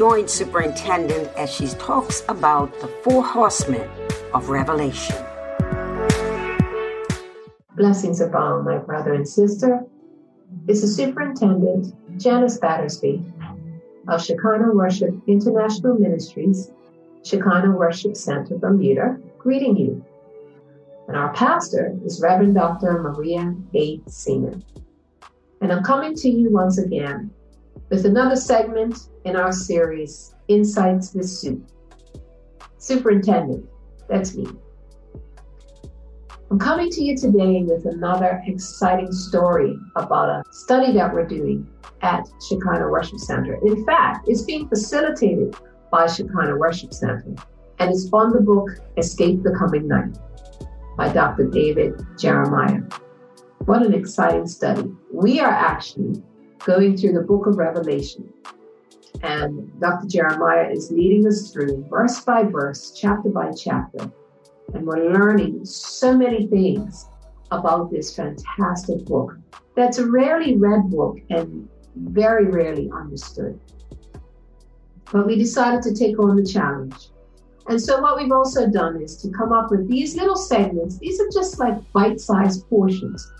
join Superintendent as she talks about the four horsemen of Revelation. Blessings abound, my brother and sister. This is Superintendent Janice Battersby of Shekinah Worship International Ministries, Shekinah Worship Center, Bermuda, greeting you. And our pastor is Reverend Dr. Maria A. Seaman. And I'm coming to you once again with another segment in our series, Insights with Sue. Superintendent, that's me. I'm coming to you today with another exciting story about a study that we're doing at Shekinah Worship Center. In fact, it's being facilitated by Shekinah Worship Center, and it's on the book Escape the Coming Night by Dr. David Jeremiah. What an exciting study. We are actually going through the book of Revelation. And Dr. Jeremiah is leading us through verse by verse, chapter by chapter. And we're learning so many things about this fantastic book that's a rarely read book and very rarely understood. But we decided to take on the challenge. And so, what we've also done is to come up with these little segments. These are just like bite sized portions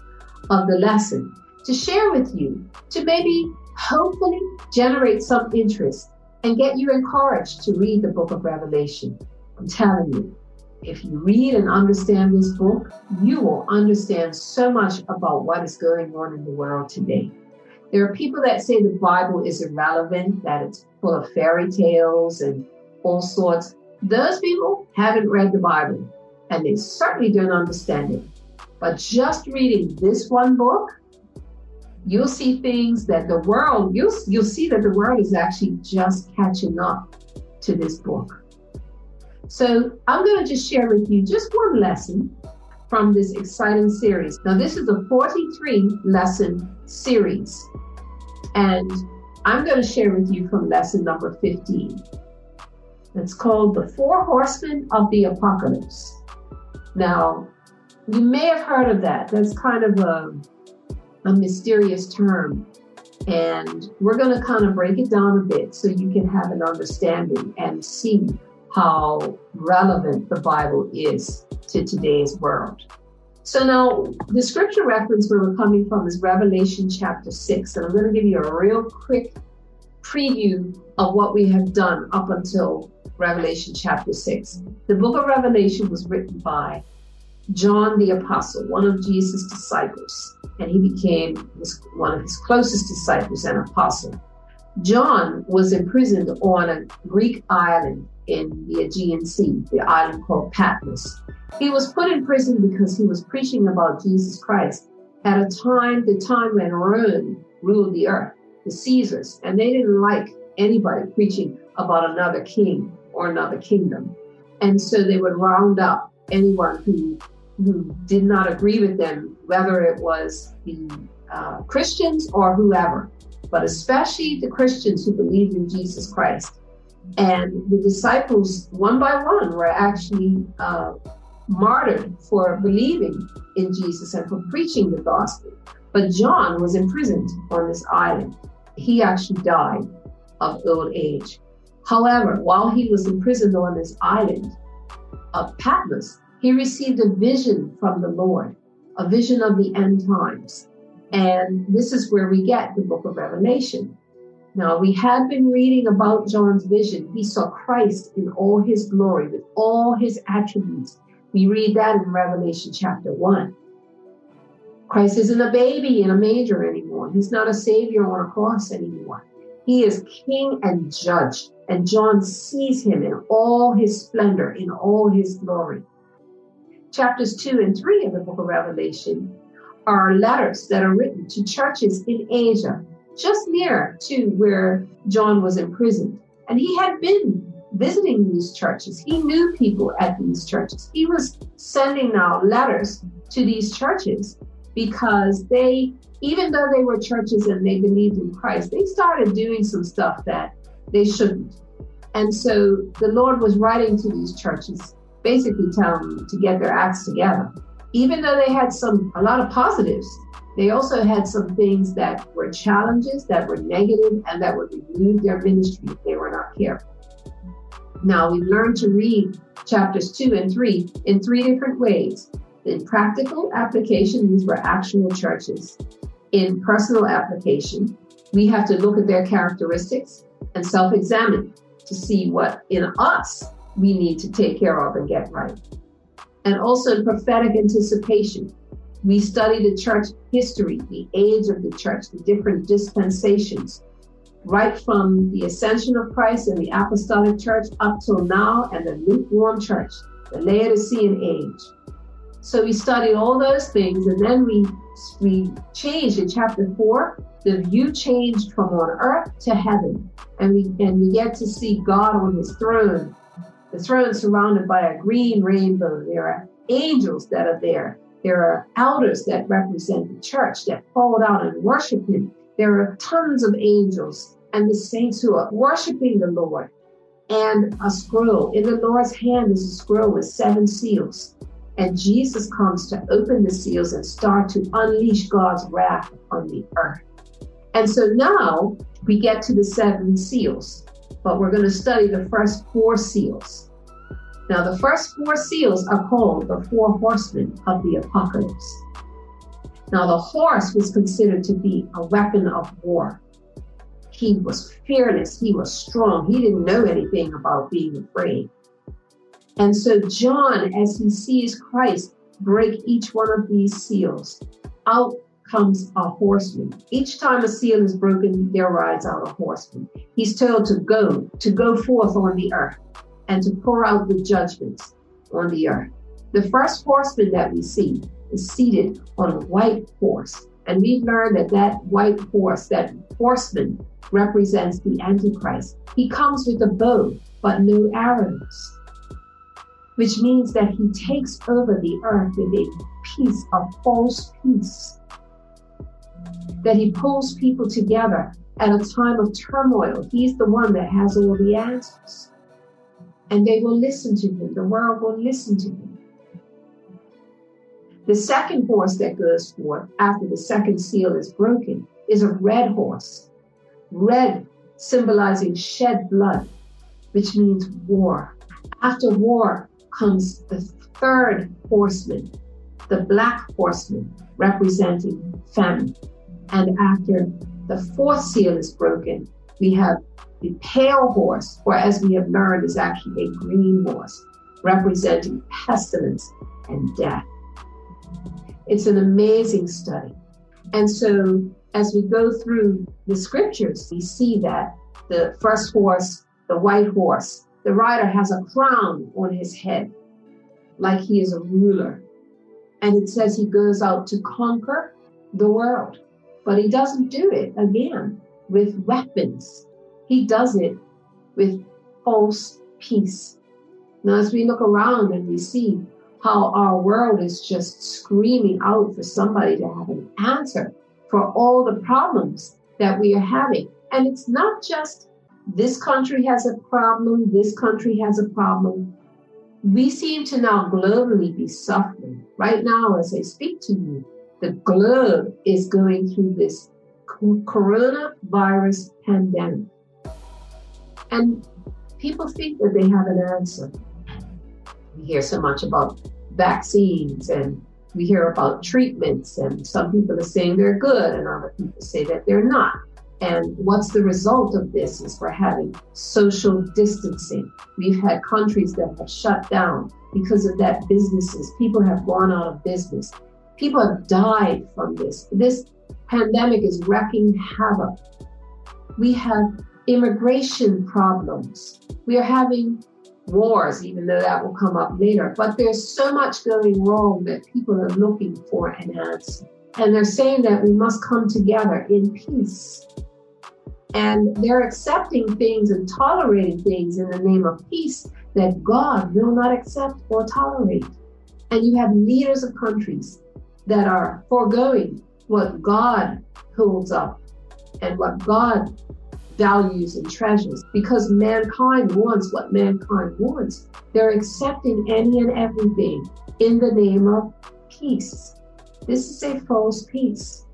of the lesson to share with you, to maybe hopefully generate some interest and get you encouraged to read the book of Revelation. I'm telling you, if you read and understand this book, you will understand so much about what is going on in the world today. There are people that say the Bible is irrelevant, that it's full of fairy tales and all sorts. Those people haven't read the Bible and they certainly don't understand it. But just reading this one book, you'll see things that the world, you'll, you'll see that the world is actually just catching up to this book. So I'm going to just share with you just one lesson from this exciting series. Now, this is a 43 lesson series, and I'm going to share with you from lesson number 15. It's called The Four Horsemen of the Apocalypse. Now, you may have heard of that. That's kind of a a mysterious term. And we're going to kind of break it down a bit so you can have an understanding and see how relevant the Bible is to today's world. So now the scripture reference where we're coming from is Revelation chapter 6. And I'm going to give you a real quick preview of what we have done up until Revelation chapter 6. The book of Revelation was written by John the Apostle, one of Jesus' disciples and he became one of his closest disciples and apostle. John was imprisoned on a Greek island in the Aegean Sea, the island called Patmos. He was put in prison because he was preaching about Jesus Christ at a time, the time when Rome ruled the earth, the Caesars, and they didn't like anybody preaching about another king or another kingdom. And so they would round up anyone who who did not agree with them, whether it was the uh, Christians or whoever, but especially the Christians who believed in Jesus Christ. And the disciples, one by one, were actually uh, martyred for believing in Jesus and for preaching the gospel. But John was imprisoned on this island. He actually died of old age. However, while he was imprisoned on this island of Patmos, he received a vision from the Lord, a vision of the end times. And this is where we get the book of Revelation. Now, we had been reading about John's vision. He saw Christ in all his glory, with all his attributes. We read that in Revelation chapter 1. Christ isn't a baby in a manger anymore. He's not a savior on a cross anymore. He is king and judge. And John sees him in all his splendor, in all his glory chapters 2 and 3 of the book of Revelation are letters that are written to churches in Asia, just near to where John was imprisoned. And he had been visiting these churches. He knew people at these churches. He was sending now letters to these churches because they, even though they were churches and they believed in Christ, they started doing some stuff that they shouldn't. And so the Lord was writing to these churches basically tell them to get their acts together. Even though they had some a lot of positives, They also had some things that were challenges, that were negative, and that would remove their ministry if they were not careful. Now, we've learned to read chapters two and three in three different ways. In practical application, these were actual churches. In personal application, we have to look at their characteristics and self examine to see what in us we need to take care of and get right. And also in prophetic anticipation, we study the church history, the age of the church, the different dispensations, right from the ascension of Christ and the apostolic church up till now, and the lukewarm church, the Laodicean age. So we studied all those things, and then we we changed in chapter four. The view changed from on earth to heaven, and we and we get to see God on His throne. The throne surrounded by a green rainbow. There are angels that are there. There are elders that represent the church that fall down and worship Him. There are tons of angels and the saints who are worshiping the Lord. And a scroll. In the Lord's hand is a scroll with seven seals. And Jesus comes to open the seals and start to unleash God's wrath on the earth. And so now we get to the seven seals, but we're going to study the first four seals. Now, the first four seals are called the four horsemen of the apocalypse. Now, the horse was considered to be a weapon of war. He was fearless, he was strong, he didn't know anything about being afraid. And so, John, as he sees Christ break each one of these seals, out comes a horseman. Each time a seal is broken, there rides out a horseman. He's told to go, to go forth on the earth and to pour out the judgments on the earth. The first horseman that we see is seated on a white horse. And we've learned that that white horse, that horseman, represents the Antichrist. He comes with a bow, but no arrows, which means that he takes over the earth with a piece of false peace. That he pulls people together at a time of turmoil. He's the one that has all the answers. And they will listen to him. The world will listen to him. The second horse that goes forth after the second seal is broken is a red horse. Red symbolizing shed blood, which means war. After war comes the third horseman, the black horseman, representing famine. And after the fourth seal is broken, we have the pale horse, or as we have learned, is actually a green horse, representing pestilence and death. It's an amazing study. And so as we go through the scriptures, we see that the first horse, the white horse, the rider has a crown on his head, like he is a ruler. And it says he goes out to conquer the world. But he doesn't do it again with weapons. He does it with false peace. Now, as we look around and we see how our world is just screaming out for somebody to have an answer for all the problems that we are having. And it's not just this country has a problem, this country has a problem. We seem to now globally be suffering. Right now, as I speak to you, the globe is going through this coronavirus pandemic. And people think that they have an answer. We hear so much about vaccines and we hear about treatments, and some people are saying they're good, and other people say that they're not. And what's the result of this is we're having social distancing. We've had countries that have shut down because of that businesses. People have gone out of business. People have died from this. This pandemic is wreaking havoc. We have immigration problems. We are having wars, even though that will come up later. But there's so much going wrong that people are looking for an answer. And they're saying that we must come together in peace. And they're accepting things and tolerating things in the name of peace that God will not accept or tolerate. And you have leaders of countries that are foregoing what God holds up and what God values and treasures because mankind wants what mankind wants. They're accepting any and everything in the name of peace. This is a false peace.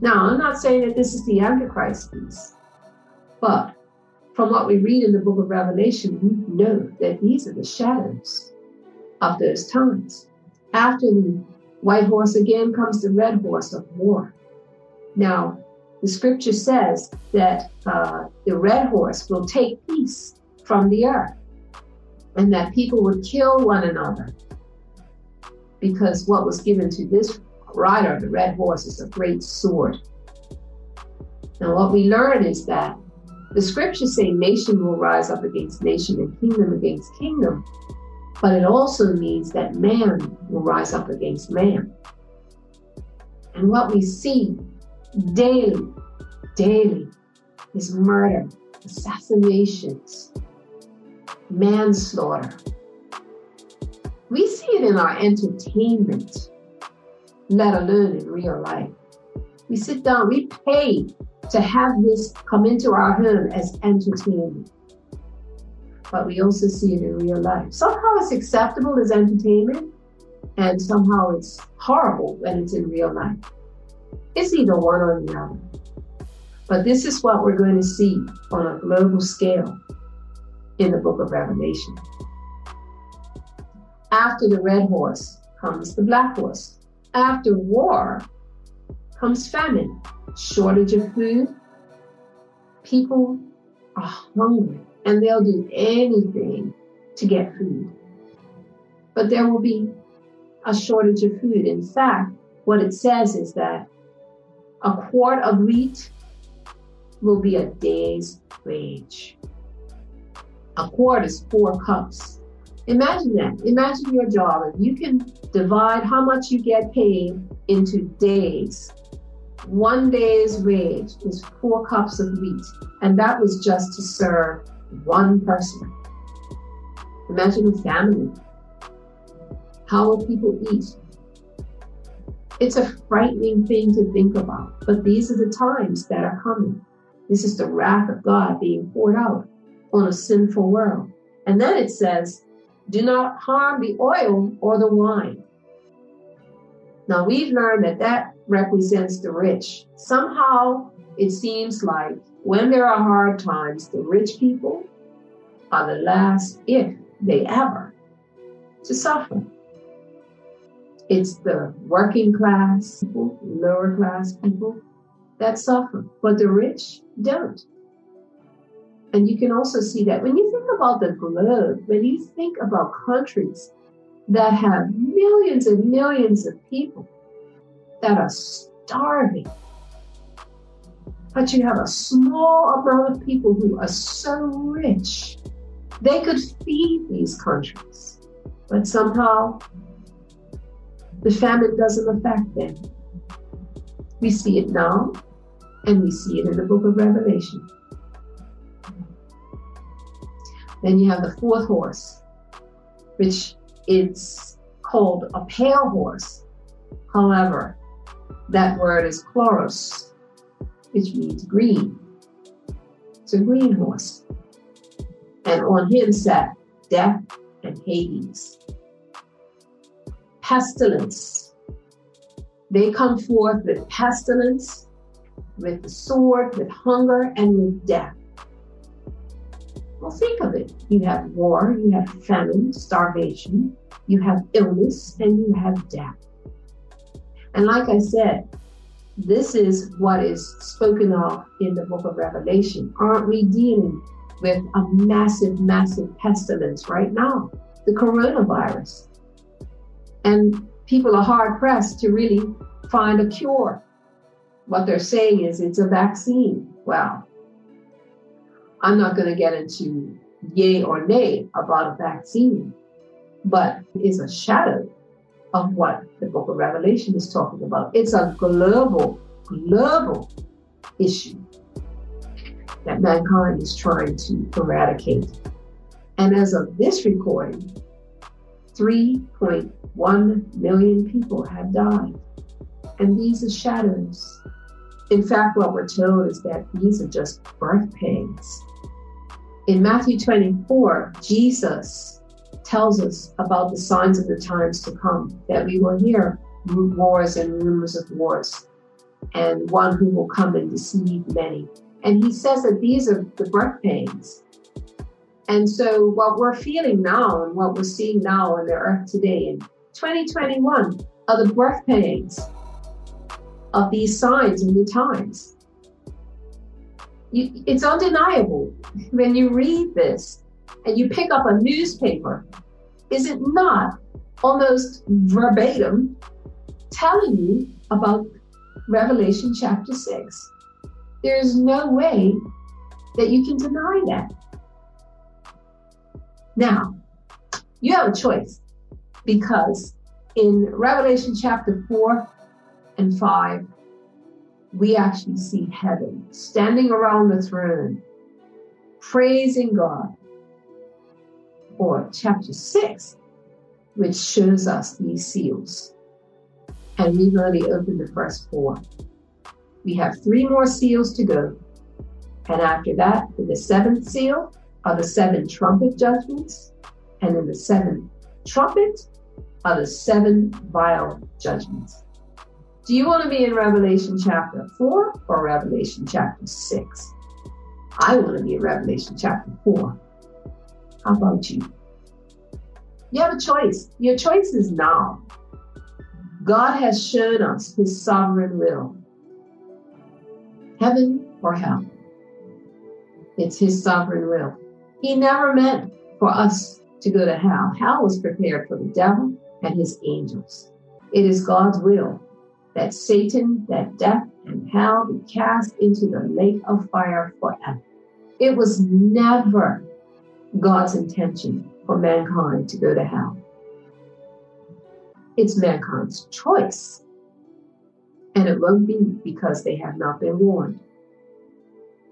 Now, I'm not saying that this is the Antichrist peace, but from what we read in the book of Revelation, we know that these are the shadows of those times. After the white horse again comes the red horse of war. Now, the scripture says that uh, the red horse will take peace from the earth and that people would kill one another because what was given to this rider, the red horse, is a great sword. Now, what we learn is that the scriptures say nation will rise up against nation and kingdom against kingdom, but it also means that man will rise up against man. And what we see daily, daily is murder, assassinations, manslaughter. We see it in our entertainment, let alone in real life. We sit down, we pay to have this come into our home as entertainment. But we also see it in real life. Somehow it's acceptable as entertainment, and somehow it's horrible when it's in real life. It's either one or the other. But this is what we're going to see on a global scale in the book of Revelation. After the red horse comes the black horse. After war comes famine, shortage of food. People are hungry and they'll do anything to get food. But there will be a shortage of food. In fact, what it says is that a quart of wheat will be a day's wage. A quart is four cups. Imagine that. Imagine your job. If you can divide how much you get paid into days, one day's wage is four cups of wheat, and that was just to serve one person. Imagine a family. How will people eat? It's a frightening thing to think about, but these are the times that are coming. This is the wrath of God being poured out on a sinful world. And then it says, do not harm the oil or the wine. Now we've learned that that represents the rich. Somehow it seems like when there are hard times, the rich people are the last, if they ever, to suffer. It's the working class people, lower class people that suffer, but the rich don't. And you can also see that when you think about the globe, when you think about countries that have millions and millions of people that are starving, but you have a small amount of people who are so rich, they could feed these countries. But somehow the famine doesn't affect them. We see it now, and we see it in the book of Revelation. Then you have the fourth horse, which is called a pale horse. However, that word is chloros, which means green. It's a green horse. And on him sat death and Hades. Pestilence. They come forth with pestilence, with the sword, with hunger, and with death. Well, think of it. You have war, you have famine, starvation, you have illness, and you have death. And like I said, this is what is spoken of in the book of Revelation. Aren't we dealing with a massive, massive pestilence right now? The coronavirus. And people are hard pressed to really find a cure. What they're saying is it's a vaccine. Well, I'm not going to get into yay or nay about a vaccine, but it's a shadow of what the book of Revelation is talking about. It's a global, global issue that mankind is trying to eradicate. And as of this recording, 3.1 million people have died. And these are shadows in fact, what we're told is that these are just birth pains. In Matthew 24, Jesus tells us about the signs of the times to come, that we will hear wars and rumors of wars. and one who will come and deceive many. And he says that these are the birth pains. And so, what we're feeling now and what we're seeing now on the earth today in 2021 are the birth pains of these signs and the times. You, it's undeniable when you read this and you pick up a newspaper, is it not almost verbatim telling you about Revelation chapter 6? There's no way that you can deny that. Now, you have a choice because in Revelation chapter 4 and 5, we actually see heaven standing around the throne, praising God. Or chapter 6, which shows us these seals. And we've only opened the first four. We have three more seals to go. And after that, in the seventh seal are the seven trumpet judgments. And in the seventh trumpet are the seven vial judgments. Do you want to be in Revelation chapter 4 or Revelation chapter 6? I want to be in Revelation chapter 4. How about you? You have a choice. Your choice is now. God has shown us his sovereign will heaven or hell. It's his sovereign will. He never meant for us to go to hell. Hell was prepared for the devil and his angels. It is God's will that Satan, that death, and hell be cast into the lake of fire forever. It was never God's intention for mankind to go to hell. It's mankind's choice. And it won't be because they have not been warned.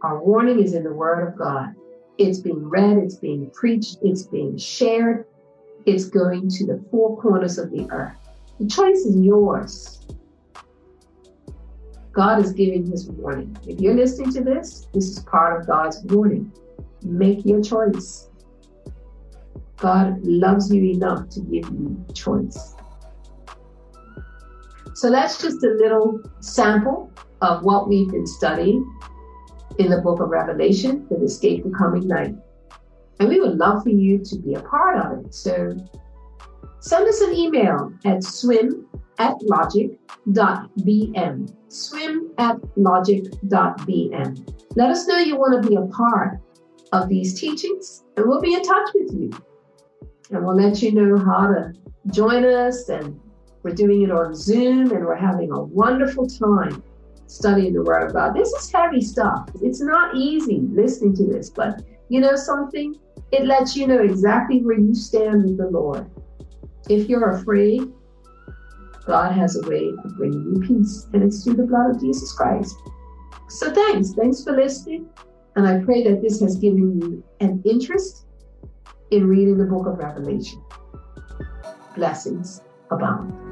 Our warning is in the Word of God. It's being read, it's being preached, it's being shared, it's going to the four corners of the earth. The choice is yours. God is giving his warning. If you're listening to this, this is part of God's warning. Make your choice. God loves you enough to give you choice. So that's just a little sample of what we've been studying in the book of Revelation, the escape the coming night. And we would love for you to be a part of it. So send us an email at swim at logic.bm. Swim at logic.bm. Let us know you want to be a part of these teachings, and we'll be in touch with you. And we'll let you know how to join us. And we're doing it on Zoom, and we're having a wonderful time studying the Word of God. This is heavy stuff. It's not easy listening to this, but you know something? It lets you know exactly where you stand with the Lord. If you're afraid, God has a way of bringing you peace, and it's through the blood of Jesus Christ. So thanks. Thanks for listening. And I pray that this has given you an interest in reading the book of Revelation. Blessings abound.